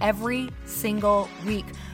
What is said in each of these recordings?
every single week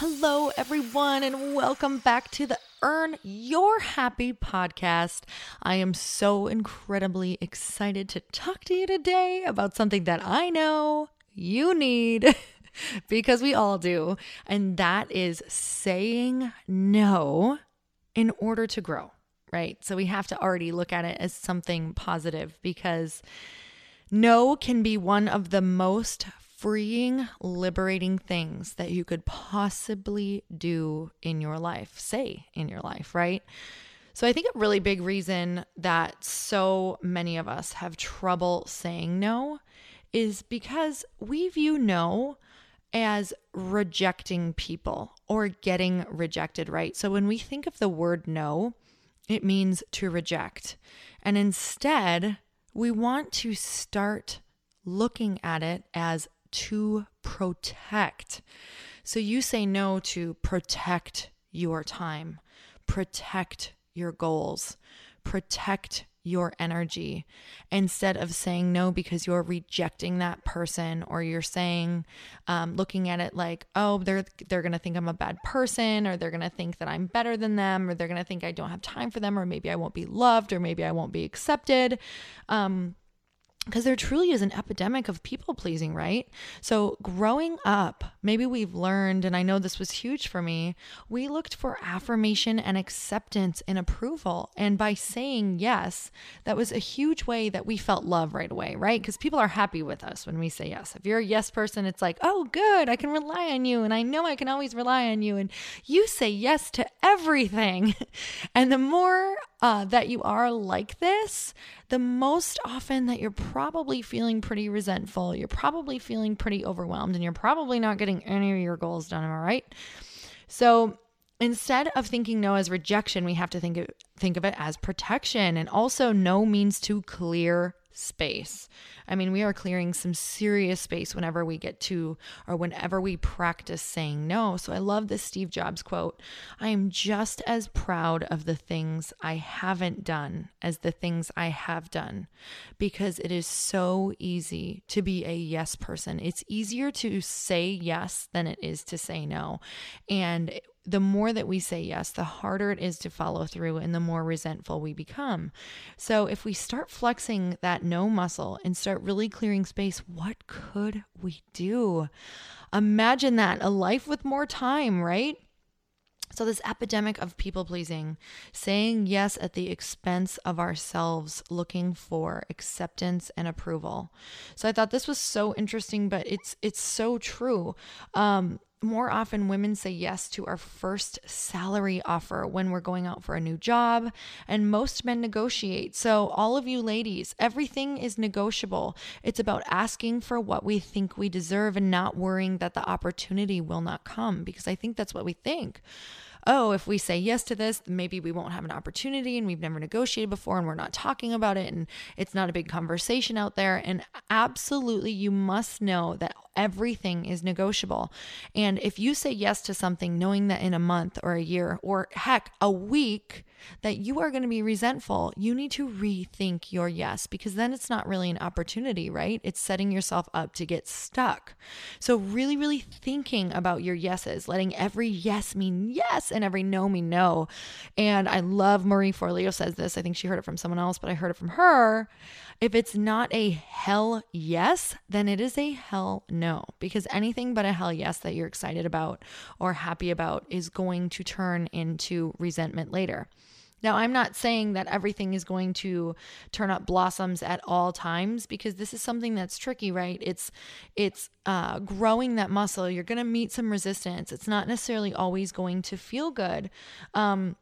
Hello, everyone, and welcome back to the Earn Your Happy podcast. I am so incredibly excited to talk to you today about something that I know you need because we all do, and that is saying no in order to grow, right? So we have to already look at it as something positive because no can be one of the most freeing, liberating things that you could possibly do in your life, say in your life, right? So I think a really big reason that so many of us have trouble saying no is because we view no as rejecting people or getting rejected, right? So when we think of the word no, it means to reject. And instead, we want to start looking at it as to protect. So you say no to protect your time, protect your goals, protect your energy instead of saying no because you're rejecting that person or you're saying um, looking at it like oh they're they're gonna think i'm a bad person or they're gonna think that i'm better than them or they're gonna think i don't have time for them or maybe i won't be loved or maybe i won't be accepted um, because there truly is an epidemic of people pleasing, right? So, growing up, maybe we've learned, and I know this was huge for me, we looked for affirmation and acceptance and approval. And by saying yes, that was a huge way that we felt love right away, right? Because people are happy with us when we say yes. If you're a yes person, it's like, oh, good, I can rely on you. And I know I can always rely on you. And you say yes to everything. and the more uh, that you are like this, the most often that you're probably feeling pretty resentful, you're probably feeling pretty overwhelmed, and you're probably not getting any of your goals done. Am I right? So instead of thinking no as rejection, we have to think of, think of it as protection. And also, no means to clear space. I mean, we are clearing some serious space whenever we get to or whenever we practice saying no. So I love this Steve Jobs quote I am just as proud of the things I haven't done as the things I have done because it is so easy to be a yes person. It's easier to say yes than it is to say no. And the more that we say yes, the harder it is to follow through and the more resentful we become. So, if we start flexing that no muscle and start really clearing space, what could we do? Imagine that a life with more time, right? So, this epidemic of people pleasing, saying yes at the expense of ourselves, looking for acceptance and approval. So, I thought this was so interesting, but it's it's so true. Um, more often women say yes to our first salary offer when we're going out for a new job, and most men negotiate. So, all of you ladies, everything is negotiable. It's about asking for what we think we deserve and not worrying that the opportunity will not come because I think that's what we think oh, if we say yes to this, maybe we won't have an opportunity and we've never negotiated before and we're not talking about it and it's not a big conversation out there. And absolutely, you must know that everything is negotiable. And if you say yes to something knowing that in a month or a year or heck, a week, that you are going to be resentful, you need to rethink your yes because then it's not really an opportunity, right? It's setting yourself up to get stuck. So, really, really thinking about your yeses, letting every yes mean yes and every no mean no. And I love Marie Forleo says this. I think she heard it from someone else, but I heard it from her. If it's not a hell yes, then it is a hell no, because anything but a hell yes that you're excited about or happy about is going to turn into resentment later. Now, I'm not saying that everything is going to turn up blossoms at all times because this is something that's tricky, right? It's it's uh, growing that muscle. You're going to meet some resistance. It's not necessarily always going to feel good. Um,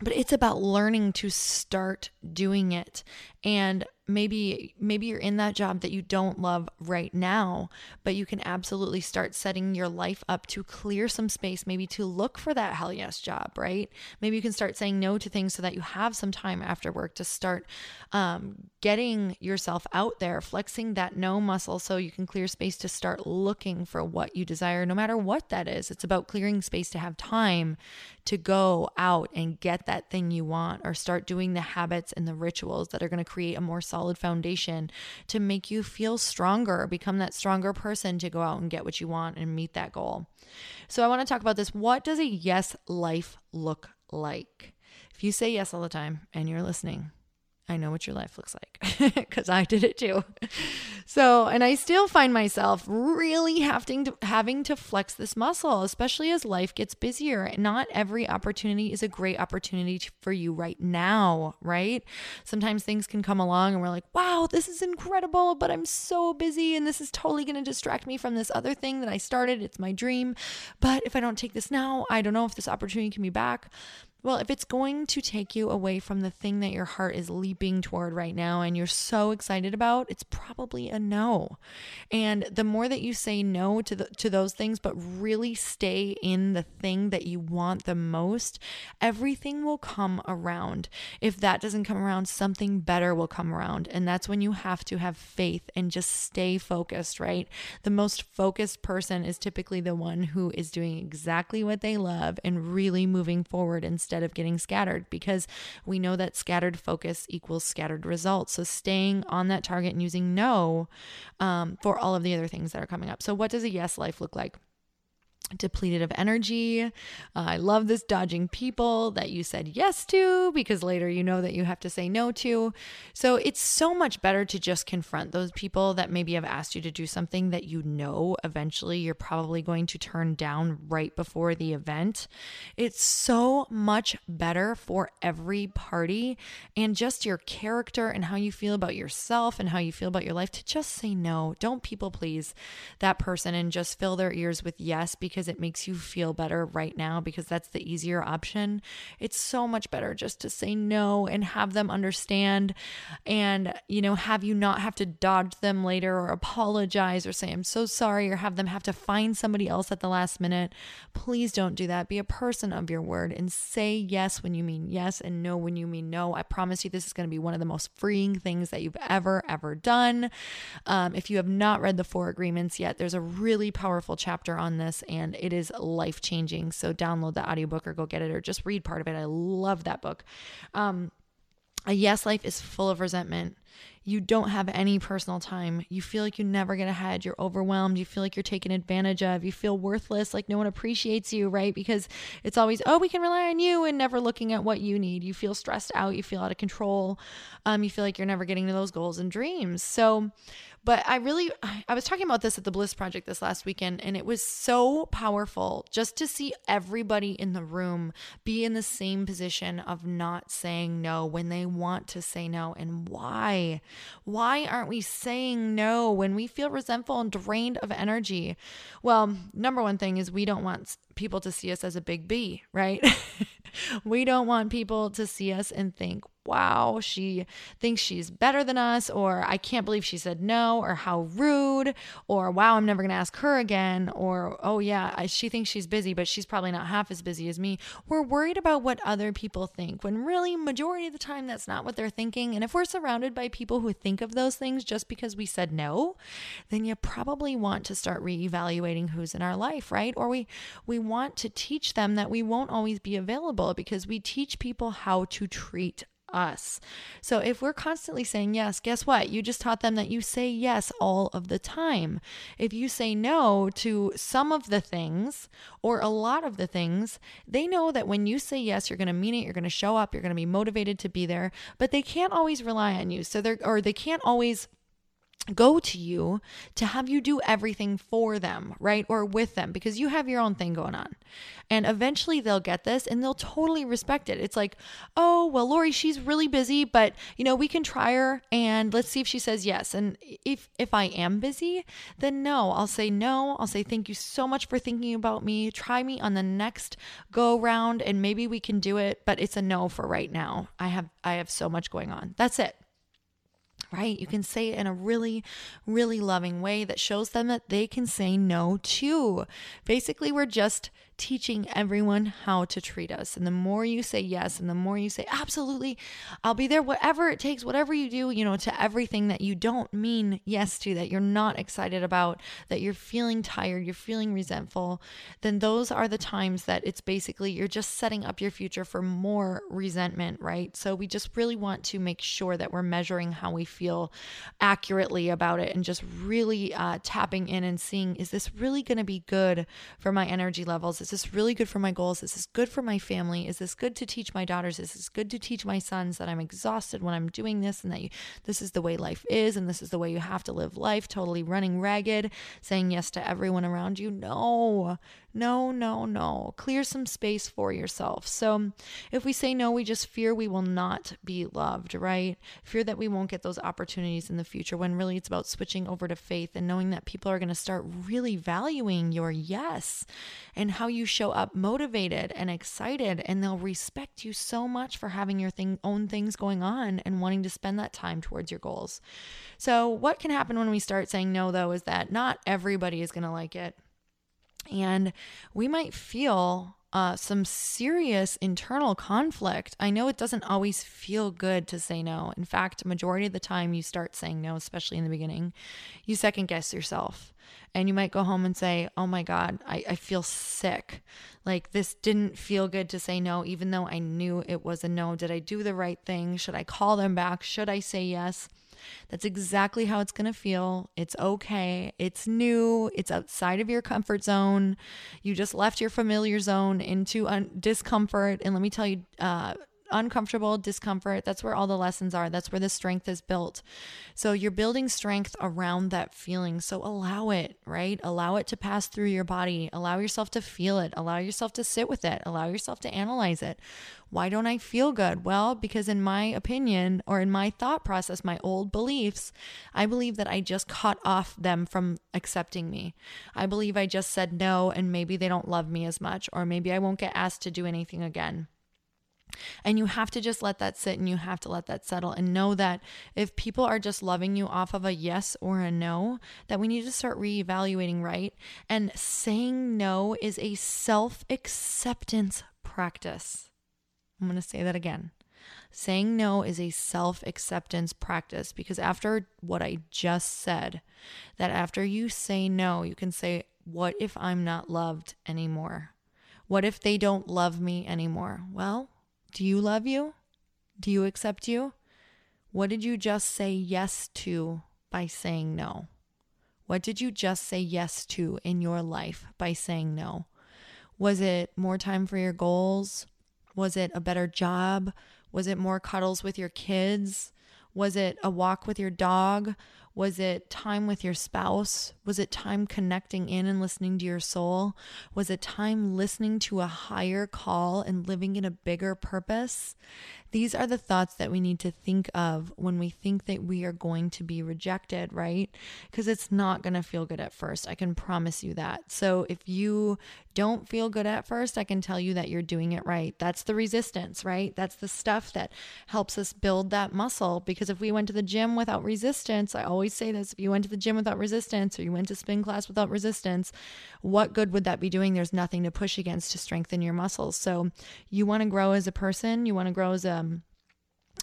but it's about learning to start doing it and maybe maybe you're in that job that you don't love right now but you can absolutely start setting your life up to clear some space maybe to look for that hell yes job right? Maybe you can start saying no to things so that you have some time after work to start um, getting yourself out there flexing that no muscle so you can clear space to start looking for what you desire no matter what that is. It's about clearing space to have time to go out and get that thing you want or start doing the habits and the rituals that are going to create a more solid foundation to make you feel stronger, become that stronger person to go out and get what you want and meet that goal. So, I want to talk about this. What does a yes life look like? If you say yes all the time and you're listening, I know what your life looks like because I did it too. So, and I still find myself really having to having to flex this muscle, especially as life gets busier. Not every opportunity is a great opportunity for you right now, right? Sometimes things can come along and we're like, "Wow, this is incredible, but I'm so busy and this is totally going to distract me from this other thing that I started. It's my dream. But if I don't take this now, I don't know if this opportunity can be back." Well, if it's going to take you away from the thing that your heart is leaping toward right now and you're so excited about, it's probably a no. And the more that you say no to the, to those things but really stay in the thing that you want the most, everything will come around. If that doesn't come around, something better will come around. And that's when you have to have faith and just stay focused, right? The most focused person is typically the one who is doing exactly what they love and really moving forward instead instead of getting scattered because we know that scattered focus equals scattered results. So staying on that target and using no um, for all of the other things that are coming up. So, what does a yes life look like? Depleted of energy. Uh, I love this dodging people that you said yes to because later you know that you have to say no to. So it's so much better to just confront those people that maybe have asked you to do something that you know eventually you're probably going to turn down right before the event. It's so much better for every party and just your character and how you feel about yourself and how you feel about your life to just say no. Don't people please that person and just fill their ears with yes because because it makes you feel better right now because that's the easier option. It's so much better just to say no and have them understand and, you know, have you not have to dodge them later or apologize or say, I'm so sorry, or have them have to find somebody else at the last minute. Please don't do that. Be a person of your word and say yes when you mean yes and no when you mean no. I promise you, this is going to be one of the most freeing things that you've ever, ever done. Um, if you have not read the four agreements yet, there's a really powerful chapter on this. And and it is life changing. So download the audiobook or go get it or just read part of it. I love that book. Um, a yes life is full of resentment. You don't have any personal time. You feel like you never get ahead. You're overwhelmed. You feel like you're taken advantage of. You feel worthless, like no one appreciates you, right? Because it's always, oh, we can rely on you and never looking at what you need. You feel stressed out. You feel out of control. Um, you feel like you're never getting to those goals and dreams. So, but I really, I was talking about this at the Bliss Project this last weekend, and it was so powerful just to see everybody in the room be in the same position of not saying no when they want to say no. And why? Why aren't we saying no when we feel resentful and drained of energy? Well, number one thing is we don't want people to see us as a big B, right? we don't want people to see us and think, wow, she thinks she's better than us, or I can't believe she said no, or how rude, or wow, I'm never going to ask her again, or oh yeah, I, she thinks she's busy, but she's probably not half as busy as me. We're worried about what other people think when really, majority of the time, that's not what they're thinking. And if we're surrounded by people who think of those things just because we said no, then you probably want to start reevaluating who's in our life, right? Or we, we want to teach them that we won't always be available because we teach people how to treat us. So if we're constantly saying yes, guess what? You just taught them that you say yes all of the time. If you say no to some of the things or a lot of the things, they know that when you say yes, you're going to mean it, you're going to show up, you're going to be motivated to be there, but they can't always rely on you. So they're or they can't always go to you to have you do everything for them, right? Or with them because you have your own thing going on. And eventually they'll get this and they'll totally respect it. It's like, oh, well, Lori, she's really busy, but you know, we can try her and let's see if she says yes. And if if I am busy, then no, I'll say no. I'll say thank you so much for thinking about me. Try me on the next go round and maybe we can do it, but it's a no for right now. I have I have so much going on. That's it right? You can say it in a really, really loving way that shows them that they can say no too. Basically, we're just teaching everyone how to treat us. And the more you say yes, and the more you say, absolutely, I'll be there, whatever it takes, whatever you do, you know, to everything that you don't mean yes to, that you're not excited about, that you're feeling tired, you're feeling resentful, then those are the times that it's basically you're just setting up your future for more resentment, right? So we just really want to make sure that we're measuring how we feel accurately about it and just really uh, tapping in and seeing, is this really going to be good for my energy levels? Is this really good for my goals? This is this good for my family? Is this good to teach my daughters? Is this good to teach my sons that I'm exhausted when I'm doing this and that you, this is the way life is and this is the way you have to live life, totally running ragged, saying yes to everyone around you? No, no, no, no. Clear some space for yourself. So if we say no, we just fear we will not be loved, right? Fear that we won't get those opportunities in the future when really it's about switching over to faith and knowing that people are going to start really valuing your yes and how you show up motivated and excited and they'll respect you so much for having your thing own things going on and wanting to spend that time towards your goals. So what can happen when we start saying no though is that not everybody is going to like it. And we might feel uh, some serious internal conflict. I know it doesn't always feel good to say no. In fact, majority of the time you start saying no, especially in the beginning, you second guess yourself. And you might go home and say, Oh my God, I, I feel sick. Like this didn't feel good to say no, even though I knew it was a no. Did I do the right thing? Should I call them back? Should I say yes? That's exactly how it's going to feel. It's okay. It's new. It's outside of your comfort zone. You just left your familiar zone into un- discomfort. And let me tell you, uh, uncomfortable discomfort that's where all the lessons are. That's where the strength is built. So you're building strength around that feeling. So allow it right? Allow it to pass through your body. Allow yourself to feel it. Allow yourself to sit with it. Allow yourself to analyze it. Why don't I feel good? Well, because in my opinion or in my thought process, my old beliefs, I believe that I just cut off them from accepting me. I believe I just said no and maybe they don't love me as much, or maybe I won't get asked to do anything again. And you have to just let that sit and you have to let that settle and know that if people are just loving you off of a yes or a no, that we need to start reevaluating, right? And saying no is a self acceptance practice. I'm going to say that again. Saying no is a self acceptance practice because after what I just said, that after you say no, you can say, What if I'm not loved anymore? What if they don't love me anymore? Well, do you love you? Do you accept you? What did you just say yes to by saying no? What did you just say yes to in your life by saying no? Was it more time for your goals? Was it a better job? Was it more cuddles with your kids? Was it a walk with your dog? Was it time with your spouse? Was it time connecting in and listening to your soul? Was it time listening to a higher call and living in a bigger purpose? These are the thoughts that we need to think of when we think that we are going to be rejected, right? Because it's not going to feel good at first. I can promise you that. So if you don't feel good at first, I can tell you that you're doing it right. That's the resistance, right? That's the stuff that helps us build that muscle. Because if we went to the gym without resistance, I always say this if you went to the gym without resistance or you went to spin class without resistance, what good would that be doing? There's nothing to push against to strengthen your muscles. So you want to grow as a person, you want to grow as a um,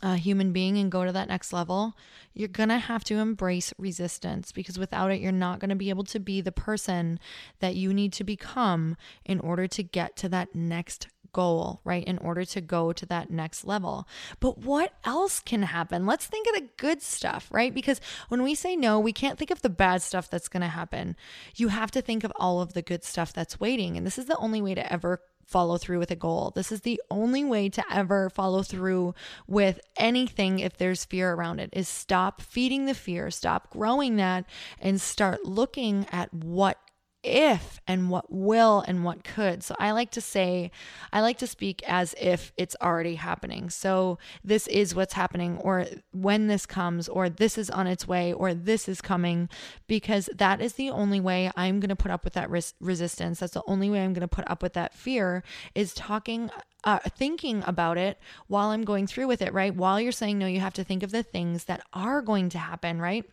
a human being and go to that next level, you're going to have to embrace resistance because without it, you're not going to be able to be the person that you need to become in order to get to that next goal, right? In order to go to that next level. But what else can happen? Let's think of the good stuff, right? Because when we say no, we can't think of the bad stuff that's going to happen. You have to think of all of the good stuff that's waiting. And this is the only way to ever follow through with a goal. This is the only way to ever follow through with anything if there's fear around it is stop feeding the fear, stop growing that and start looking at what if and what will and what could. So I like to say, I like to speak as if it's already happening. So this is what's happening, or when this comes, or this is on its way, or this is coming, because that is the only way I'm going to put up with that res- resistance. That's the only way I'm going to put up with that fear is talking uh, thinking about it while I'm going through with it, right? While you're saying no, you have to think of the things that are going to happen, right?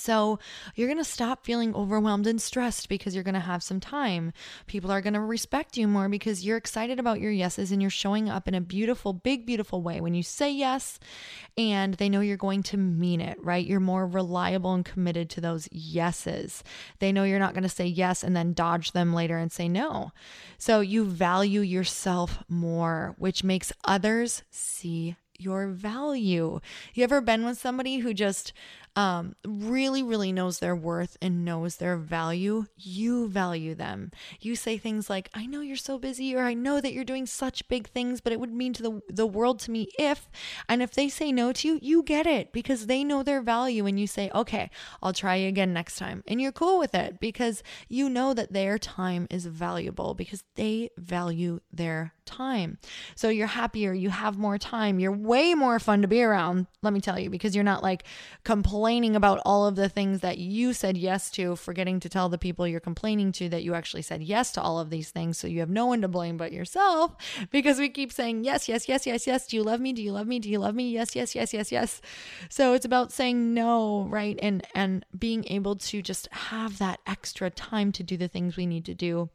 So, you're going to stop feeling overwhelmed and stressed because you're going to have some time. People are going to respect you more because you're excited about your yeses and you're showing up in a beautiful, big, beautiful way. When you say yes and they know you're going to mean it, right? You're more reliable and committed to those yeses. They know you're not going to say yes and then dodge them later and say no. So, you value yourself more, which makes others see your value. You ever been with somebody who just um, really, really knows their worth and knows their value, you value them. You say things like, I know you're so busy, or I know that you're doing such big things, but it would mean to the, the world to me if, and if they say no to you, you get it because they know their value. And you say, okay, I'll try again next time. And you're cool with it because you know that their time is valuable because they value their time. So you're happier, you have more time, you're way more fun to be around, let me tell you, because you're not like complaining about all of the things that you said yes to, forgetting to tell the people you're complaining to that you actually said yes to all of these things. So you have no one to blame but yourself because we keep saying yes, yes, yes, yes, yes. Do you love me? Do you love me? Do you love me? Yes, yes, yes, yes, yes. So it's about saying no, right? And and being able to just have that extra time to do the things we need to do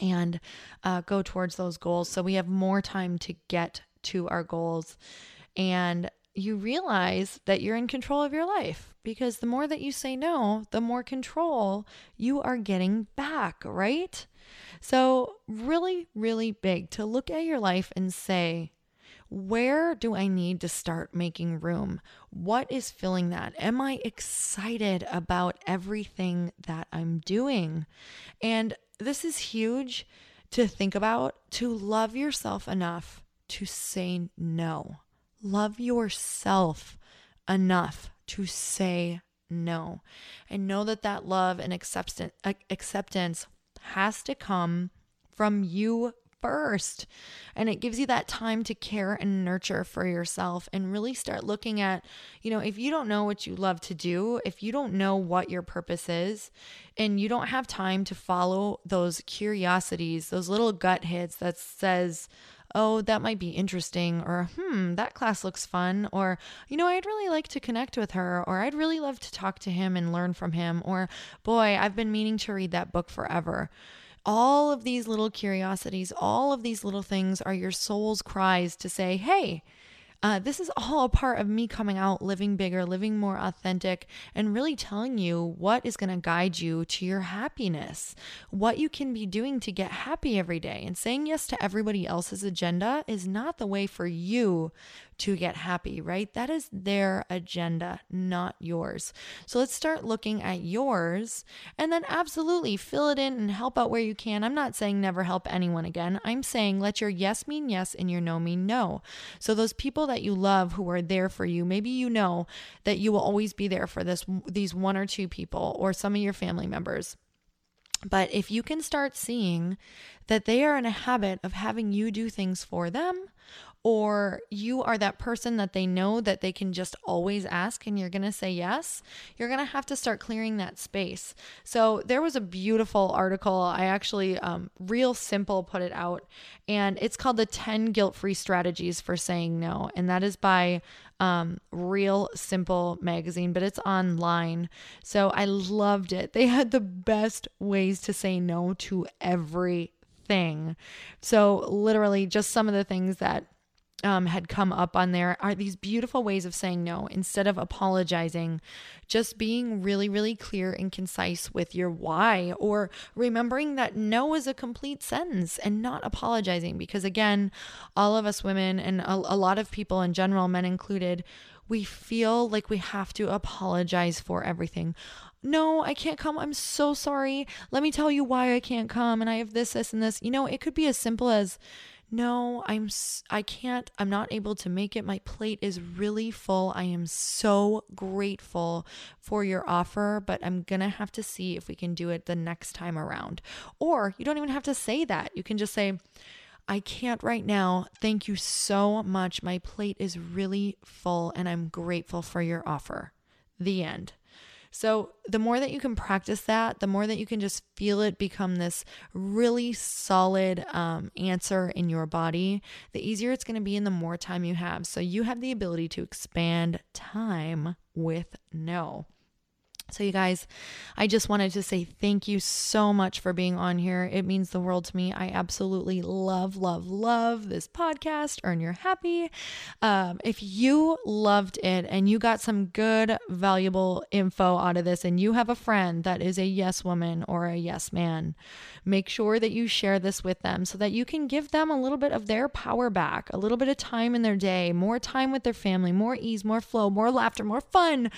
and uh, go towards those goals. So we have more time to get to our goals. And you realize that you're in control of your life because the more that you say no, the more control you are getting back, right? So, really, really big to look at your life and say, where do I need to start making room? What is filling that? Am I excited about everything that I'm doing? And this is huge to think about to love yourself enough to say no. Love yourself enough to say no. And know that that love and acceptance acceptance has to come from you first. And it gives you that time to care and nurture for yourself and really start looking at, you know, if you don't know what you love to do, if you don't know what your purpose is, and you don't have time to follow those curiosities, those little gut hits that says, oh, that might be interesting, or hmm, that class looks fun, or, you know, I'd really like to connect with her, or I'd really love to talk to him and learn from him, or boy, I've been meaning to read that book forever. All of these little curiosities, all of these little things are your soul's cries to say, hey, uh, this is all a part of me coming out, living bigger, living more authentic, and really telling you what is going to guide you to your happiness, what you can be doing to get happy every day. And saying yes to everybody else's agenda is not the way for you to get happy, right? That is their agenda, not yours. So let's start looking at yours and then absolutely fill it in and help out where you can. I'm not saying never help anyone again. I'm saying let your yes mean yes and your no mean no. So those people that you love who are there for you, maybe you know that you will always be there for this these one or two people or some of your family members. But if you can start seeing that they are in a habit of having you do things for them or you are that person that they know that they can just always ask and you're going to say yes, you're going to have to start clearing that space. So there was a beautiful article. I actually, um, real simple, put it out, and it's called the 10 guilt free strategies for saying no. And that is by um, Real Simple magazine, but it's online. So I loved it. They had the best ways to say no to everything. So, literally, just some of the things that um, had come up on there are these beautiful ways of saying no instead of apologizing, just being really, really clear and concise with your why, or remembering that no is a complete sentence and not apologizing. Because again, all of us women and a, a lot of people in general, men included, we feel like we have to apologize for everything. No, I can't come. I'm so sorry. Let me tell you why I can't come. And I have this, this, and this. You know, it could be as simple as, no, I'm I can't. I'm not able to make it. My plate is really full. I am so grateful for your offer, but I'm going to have to see if we can do it the next time around. Or you don't even have to say that. You can just say I can't right now. Thank you so much. My plate is really full and I'm grateful for your offer. The end. So, the more that you can practice that, the more that you can just feel it become this really solid um, answer in your body, the easier it's going to be and the more time you have. So, you have the ability to expand time with no. So, you guys, I just wanted to say thank you so much for being on here. It means the world to me. I absolutely love, love, love this podcast, Earn Your Happy. Um, if you loved it and you got some good, valuable info out of this, and you have a friend that is a yes woman or a yes man, make sure that you share this with them so that you can give them a little bit of their power back, a little bit of time in their day, more time with their family, more ease, more flow, more laughter, more fun.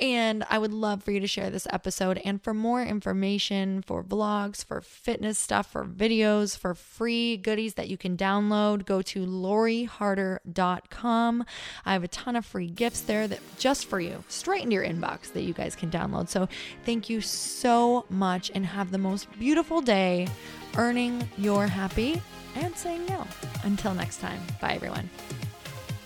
And I would love for you to share this episode. And for more information, for vlogs, for fitness stuff, for videos, for free goodies that you can download, go to loriharder.com. I have a ton of free gifts there that just for you, straight into your inbox that you guys can download. So thank you so much and have the most beautiful day earning your happy and saying no. Until next time, bye everyone.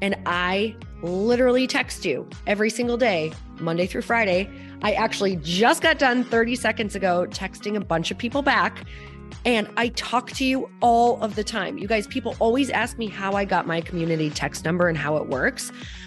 And I literally text you every single day, Monday through Friday. I actually just got done 30 seconds ago texting a bunch of people back. And I talk to you all of the time. You guys, people always ask me how I got my community text number and how it works.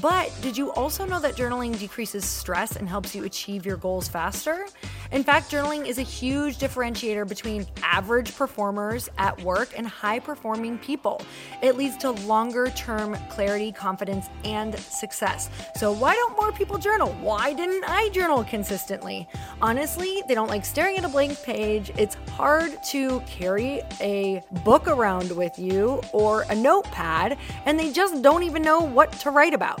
But did you also know that journaling decreases stress and helps you achieve your goals faster? In fact, journaling is a huge differentiator between average performers at work and high performing people. It leads to longer term clarity, confidence, and success. So, why don't more people journal? Why didn't I journal consistently? Honestly, they don't like staring at a blank page. It's hard to carry a book around with you or a notepad, and they just don't even know what to write about,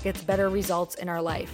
gets better results in our life.